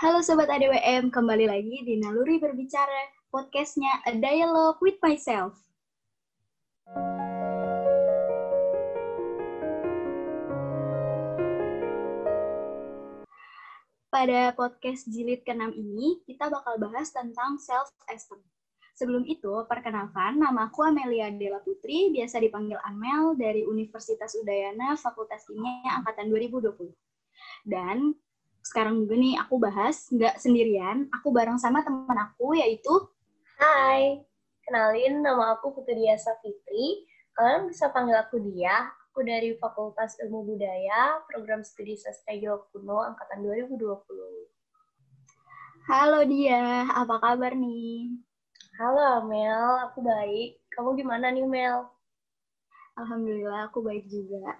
Halo Sobat ADWM, kembali lagi di Naluri Berbicara, podcastnya A Dialogue with Myself. Pada podcast jilid ke-6 ini, kita bakal bahas tentang self-esteem. Sebelum itu, perkenalkan, nama aku Amelia Dela Putri, biasa dipanggil Amel dari Universitas Udayana, Fakultas Kimia, Angkatan 2020. Dan sekarang juga nih aku bahas, nggak sendirian, aku bareng sama teman aku, yaitu... Hai, kenalin nama aku Putri Diasa Fitri. Kalian bisa panggil aku Dia, Aku dari Fakultas Ilmu Budaya, Program Studi Sastra Jawa Kuno, Angkatan 2020. Halo dia, apa kabar nih? Halo Mel, aku baik. Kamu gimana nih Mel? Alhamdulillah, aku baik juga.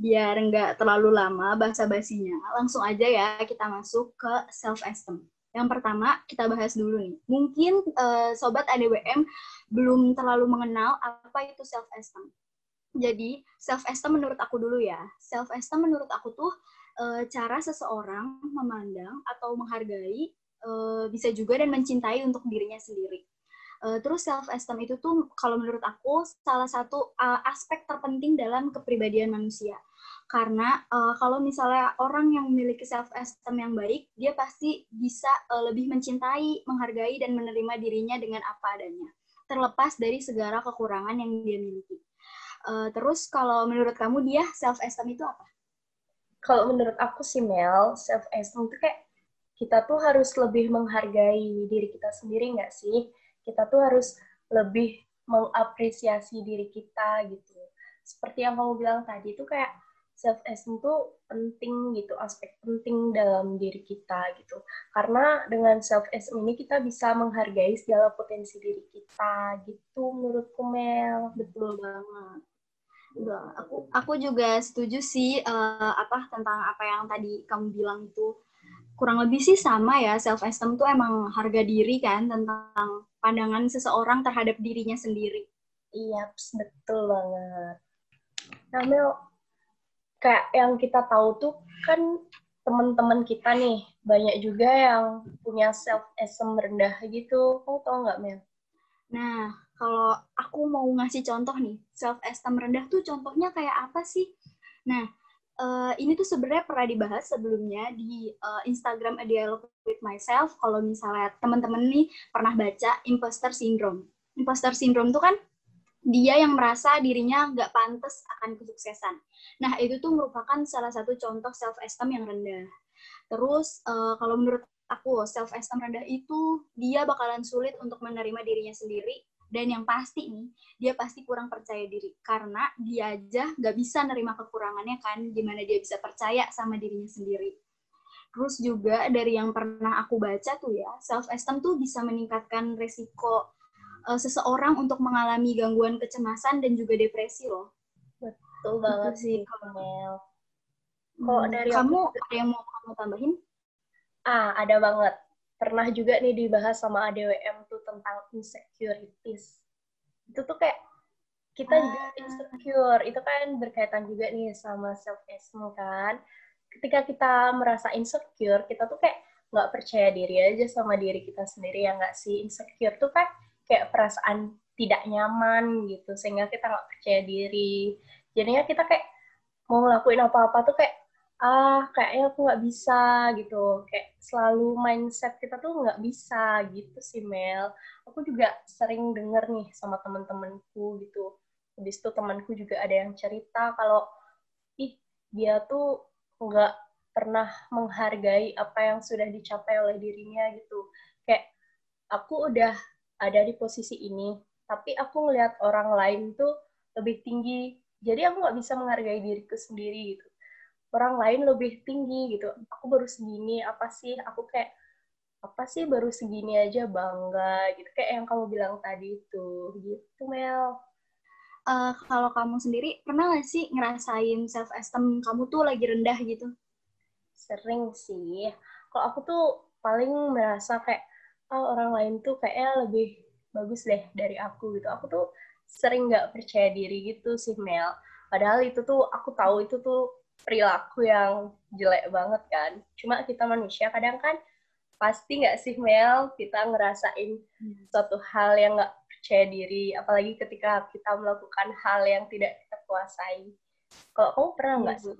Biar nggak terlalu lama bahasa basinya, langsung aja ya kita masuk ke self-esteem. Yang pertama, kita bahas dulu nih. Mungkin uh, Sobat ADWM belum terlalu mengenal apa itu self-esteem. Jadi self esteem menurut aku dulu ya. Self esteem menurut aku tuh e, cara seseorang memandang atau menghargai e, bisa juga dan mencintai untuk dirinya sendiri. E, terus self esteem itu tuh kalau menurut aku salah satu uh, aspek terpenting dalam kepribadian manusia. Karena uh, kalau misalnya orang yang memiliki self esteem yang baik, dia pasti bisa uh, lebih mencintai, menghargai dan menerima dirinya dengan apa adanya, terlepas dari segala kekurangan yang dia miliki. Uh, terus kalau menurut kamu dia self esteem itu apa? Kalau menurut aku sih Mel, self esteem itu kayak kita tuh harus lebih menghargai diri kita sendiri nggak sih? Kita tuh harus lebih mengapresiasi diri kita gitu. Seperti yang kamu bilang tadi itu kayak self esteem tuh penting gitu, aspek penting dalam diri kita gitu. Karena dengan self esteem ini kita bisa menghargai segala potensi diri kita gitu menurutku Mel. Betul banget. Enggak, aku aku juga setuju sih uh, apa tentang apa yang tadi kamu bilang itu kurang lebih sih sama ya self esteem tuh emang harga diri kan tentang pandangan seseorang terhadap dirinya sendiri. Iya, betul banget. Nah, Mel, kayak yang kita tahu tuh kan teman-teman kita nih banyak juga yang punya self esteem rendah gitu. Kamu tau nggak, Mel? Nah, kalau aku mau ngasih contoh nih, self esteem rendah tuh contohnya kayak apa sih? Nah, uh, ini tuh sebenarnya pernah dibahas sebelumnya di uh, Instagram A Dialogue with Myself. Kalau misalnya teman-teman nih pernah baca imposter syndrome. Imposter syndrome tuh kan dia yang merasa dirinya nggak pantas akan kesuksesan. Nah, itu tuh merupakan salah satu contoh self esteem yang rendah. Terus uh, kalau menurut aku self esteem rendah itu dia bakalan sulit untuk menerima dirinya sendiri dan yang pasti nih dia pasti kurang percaya diri karena dia aja nggak bisa nerima kekurangannya kan gimana dia bisa percaya sama dirinya sendiri terus juga dari yang pernah aku baca tuh ya self esteem tuh bisa meningkatkan resiko uh, seseorang untuk mengalami gangguan kecemasan dan juga depresi loh. Betul banget sih. Kamel kok hmm, dari kamu aku... ada yang mau kamu tambahin? Ah ada banget. Pernah juga nih dibahas sama ADWM tuh tentang insecurities. Itu tuh kayak kita ah. juga insecure, itu kan berkaitan juga nih sama self esteem kan. Ketika kita merasa insecure, kita tuh kayak nggak percaya diri aja sama diri kita sendiri ya nggak sih? Insecure tuh kan kayak perasaan tidak nyaman gitu sehingga kita nggak percaya diri. Jadinya kita kayak mau ngelakuin apa-apa tuh kayak ah kayaknya aku nggak bisa gitu. Kayak selalu mindset kita tuh nggak bisa gitu sih Mel. Aku juga sering denger nih sama temen-temenku gitu. Habis itu temanku juga ada yang cerita kalau ih dia tuh nggak pernah menghargai apa yang sudah dicapai oleh dirinya gitu. Kayak aku udah ada di posisi ini. Tapi aku ngelihat orang lain tuh lebih tinggi. Jadi aku nggak bisa menghargai diriku sendiri gitu. Orang lain lebih tinggi gitu. Aku baru segini apa sih? Aku kayak apa sih baru segini aja bangga gitu. Kayak yang kamu bilang tadi itu. Gitu Mel. Uh, kalau kamu sendiri pernah gak sih ngerasain self esteem kamu tuh lagi rendah gitu? Sering sih. Kalau aku tuh paling merasa kayak oh, orang lain tuh kayaknya lebih bagus deh dari aku gitu aku tuh sering nggak percaya diri gitu sih Mel padahal itu tuh aku tahu itu tuh perilaku yang jelek banget kan. Cuma kita manusia kadang kan pasti nggak sih Mel kita ngerasain hmm. suatu hal yang nggak percaya diri, apalagi ketika kita melakukan hal yang tidak kita kuasai. Kalau kamu pernah nggak sih?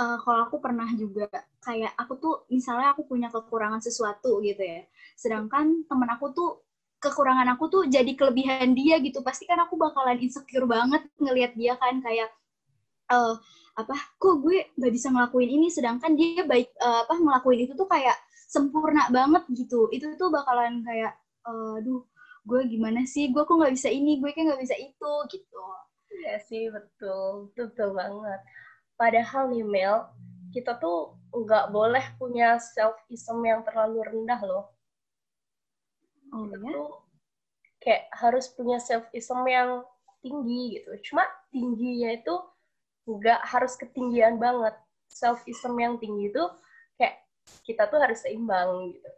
Uh, kalau aku pernah juga kayak aku tuh misalnya aku punya kekurangan sesuatu gitu ya, sedangkan temen aku tuh kekurangan aku tuh jadi kelebihan dia gitu. Pasti kan aku bakalan insecure banget ngelihat dia kan kayak uh, apa kok gue nggak bisa ngelakuin ini? Sedangkan dia baik uh, apa ngelakuin itu tuh kayak sempurna banget gitu. Itu tuh bakalan kayak aduh gue gimana sih? Gue kok nggak bisa ini? Gue kayak nggak bisa itu gitu. Ya sih betul. Betul banget padahal nih Mel kita tuh nggak boleh punya self ism yang terlalu rendah loh oh, ya? tuh kayak harus punya self esteem yang tinggi gitu cuma tingginya itu nggak harus ketinggian banget self esteem yang tinggi itu kayak kita tuh harus seimbang gitu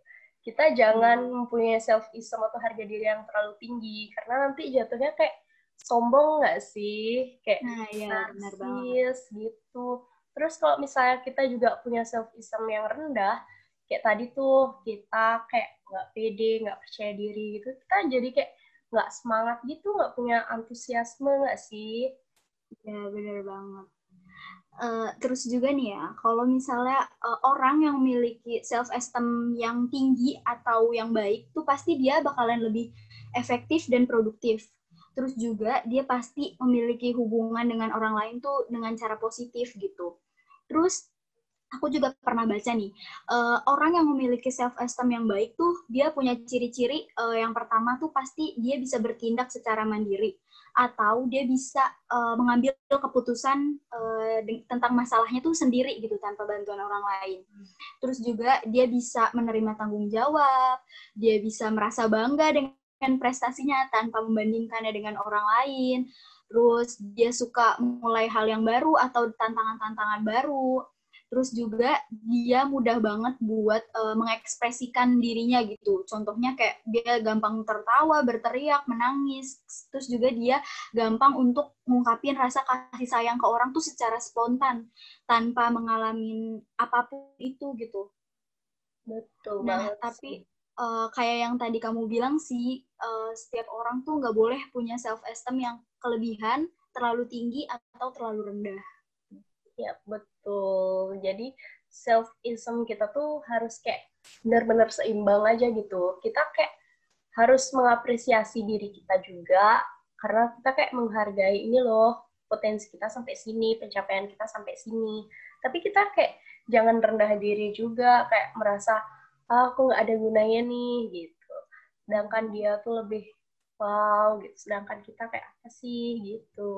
kita jangan hmm. mempunyai self esteem atau harga diri yang terlalu tinggi karena nanti jatuhnya kayak sombong nggak sih? Kayak nah, iya, narsis gitu. Terus kalau misalnya kita juga punya self esteem yang rendah kayak tadi tuh kita kayak nggak pede nggak percaya diri gitu kita jadi kayak nggak semangat gitu nggak punya antusiasme nggak sih? Ya benar banget. Uh, terus juga nih ya kalau misalnya uh, orang yang memiliki self esteem yang tinggi atau yang baik tuh pasti dia bakalan lebih efektif dan produktif terus juga dia pasti memiliki hubungan dengan orang lain tuh dengan cara positif gitu terus aku juga pernah baca nih uh, orang yang memiliki self esteem yang baik tuh dia punya ciri-ciri uh, yang pertama tuh pasti dia bisa bertindak secara mandiri atau dia bisa uh, mengambil keputusan uh, tentang masalahnya tuh sendiri gitu tanpa bantuan orang lain. Terus juga dia bisa menerima tanggung jawab, dia bisa merasa bangga dengan prestasinya tanpa membandingkannya dengan orang lain. Terus dia suka mulai hal yang baru atau tantangan-tantangan baru terus juga dia mudah banget buat uh, mengekspresikan dirinya gitu. Contohnya kayak dia gampang tertawa, berteriak, menangis. Terus juga dia gampang untuk mengungkapin rasa kasih sayang ke orang tuh secara spontan tanpa mengalami apa pun itu gitu. Betul nah, banget. Tapi uh, kayak yang tadi kamu bilang sih, uh, setiap orang tuh nggak boleh punya self esteem yang kelebihan, terlalu tinggi atau terlalu rendah. Ya, betul. Jadi self-ism kita tuh harus kayak benar-benar seimbang aja gitu. Kita kayak harus mengapresiasi diri kita juga, karena kita kayak menghargai ini loh, potensi kita sampai sini, pencapaian kita sampai sini. Tapi kita kayak jangan rendah diri juga, kayak merasa, ah, aku nggak ada gunanya nih, gitu. Sedangkan dia tuh lebih wow, gitu. Sedangkan kita kayak apa sih, gitu.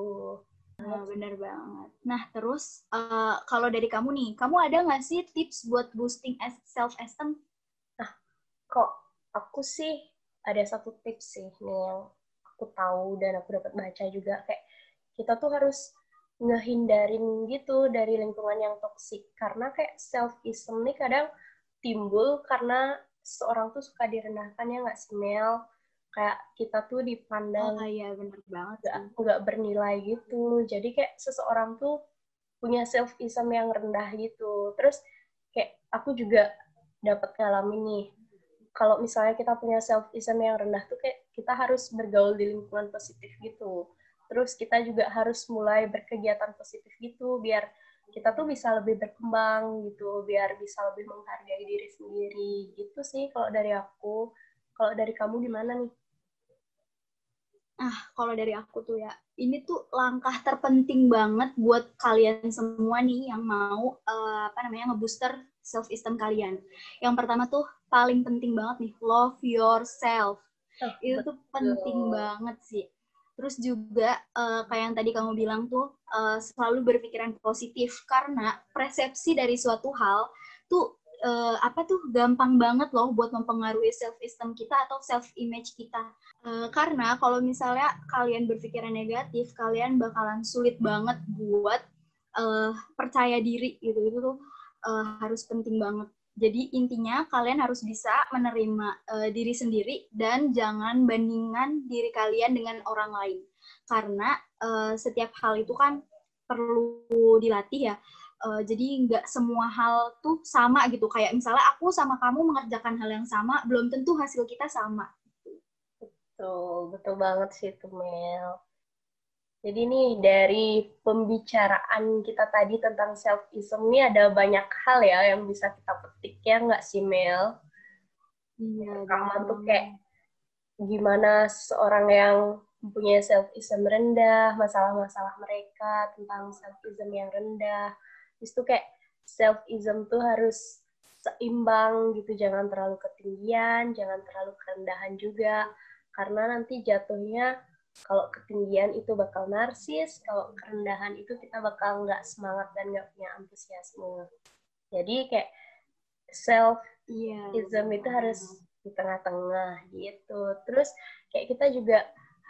Nah, benar banget. Nah, terus uh, kalau dari kamu nih, kamu ada nggak sih tips buat boosting self-esteem? Nah, kok aku sih ada satu tips sih nih yang aku tahu dan aku dapat baca juga kayak kita tuh harus ngehindarin gitu dari lingkungan yang toksik karena kayak self-esteem nih kadang timbul karena seorang tuh suka direndahkan ya nggak smell kayak kita tuh dipandang oh, iya bener banget gak, nggak bernilai gitu. Jadi kayak seseorang tuh punya self esteem yang rendah gitu. Terus kayak aku juga dapat ngalamin nih kalau misalnya kita punya self esteem yang rendah tuh kayak kita harus bergaul di lingkungan positif gitu. Terus kita juga harus mulai berkegiatan positif gitu biar kita tuh bisa lebih berkembang gitu biar bisa lebih menghargai diri sendiri gitu sih kalau dari aku kalau dari kamu gimana nih Ah, kalau dari aku tuh ya, ini tuh langkah terpenting banget buat kalian semua nih yang mau uh, apa namanya ngebooster self esteem kalian. Yang pertama tuh paling penting banget nih, love yourself. Oh, itu betul. tuh penting banget sih. Terus juga uh, kayak yang tadi kamu bilang tuh uh, selalu berpikiran positif karena persepsi dari suatu hal tuh uh, apa tuh gampang banget loh buat mempengaruhi self esteem kita atau self image kita. Uh, karena kalau misalnya kalian berpikiran negatif, kalian bakalan sulit banget buat uh, percaya diri gitu. Itu tuh uh, harus penting banget. Jadi intinya kalian harus bisa menerima uh, diri sendiri dan jangan bandingkan diri kalian dengan orang lain. Karena uh, setiap hal itu kan perlu dilatih ya Uh, jadi nggak semua hal tuh sama gitu. Kayak misalnya aku sama kamu mengerjakan hal yang sama, belum tentu hasil kita sama. Betul, betul banget sih itu Mel. Jadi nih dari pembicaraan kita tadi tentang self-ism ini ada banyak hal ya yang bisa kita petik ya nggak sih Mel? Iya. Pertama tuh kayak gimana seorang yang mempunyai self-ism rendah, masalah-masalah mereka tentang self-ism yang rendah. Terus tuh kayak self-ism tuh harus seimbang gitu, jangan terlalu ketinggian, jangan terlalu kerendahan juga, karena nanti jatuhnya kalau ketinggian itu bakal narsis, kalau kerendahan itu kita bakal nggak semangat dan nggak punya antusiasme. Jadi kayak self-ism yeah. itu harus di tengah-tengah gitu. Terus kayak kita juga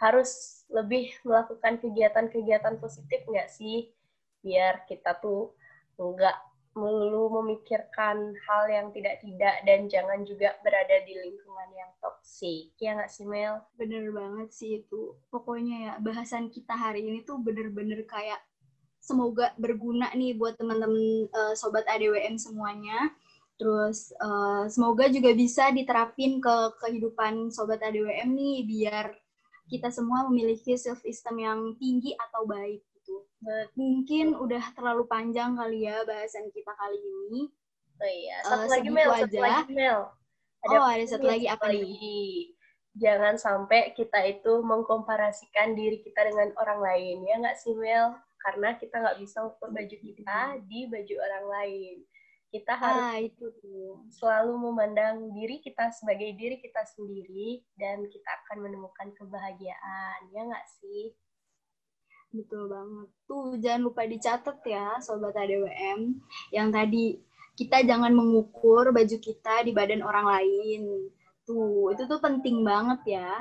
harus lebih melakukan kegiatan-kegiatan positif nggak sih? Biar kita tuh nggak melulu memikirkan hal yang tidak-tidak dan jangan juga berada di lingkungan yang toksik. Ya nggak sih, Mel? Bener banget sih itu. Pokoknya ya, bahasan kita hari ini tuh bener-bener kayak semoga berguna nih buat teman-teman uh, Sobat ADWM semuanya. Terus uh, semoga juga bisa diterapin ke kehidupan Sobat ADWM nih, biar kita semua memiliki self-esteem yang tinggi atau baik mungkin udah terlalu panjang kali ya bahasan kita kali ini. Oh iya, satu uh, lagi Mel, satu lagi Mel. Ada oh, ada satu lagi apa nih? Jangan sampai kita itu mengkomparasikan diri kita dengan orang lain, ya nggak sih Mel? Karena kita nggak bisa ukur baju kita di baju orang lain. Kita ah, harus ah, itu selalu memandang diri kita sebagai diri kita sendiri dan kita akan menemukan kebahagiaan, ya nggak sih? Betul banget. Tuh jangan lupa dicatat ya sobat ADWM yang tadi kita jangan mengukur baju kita di badan orang lain. Tuh, itu tuh penting banget ya.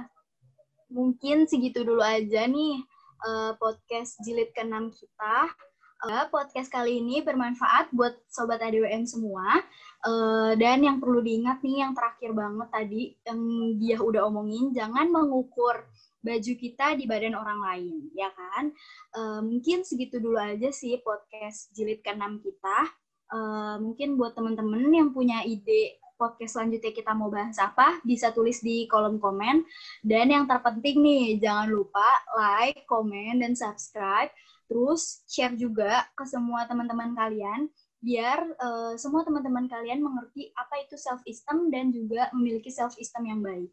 Mungkin segitu dulu aja nih uh, podcast jilid ke-6 kita. Uh, podcast kali ini bermanfaat buat sobat ADWM semua. Uh, dan yang perlu diingat nih yang terakhir banget tadi yang dia udah omongin, jangan mengukur baju kita di badan orang lain, ya kan? Uh, mungkin segitu dulu aja sih podcast jilid ke-6 kita. Uh, mungkin buat teman-teman yang punya ide podcast selanjutnya kita mau bahas apa, bisa tulis di kolom komen. Dan yang terpenting nih, jangan lupa like, komen, dan subscribe. Terus share juga ke semua teman-teman kalian, biar uh, semua teman-teman kalian mengerti apa itu self-esteem dan juga memiliki self-esteem yang baik.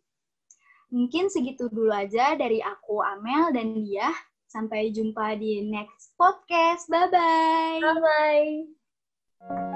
Mungkin segitu dulu aja dari aku, Amel, dan dia. Sampai jumpa di next podcast. Bye-bye. Bye-bye.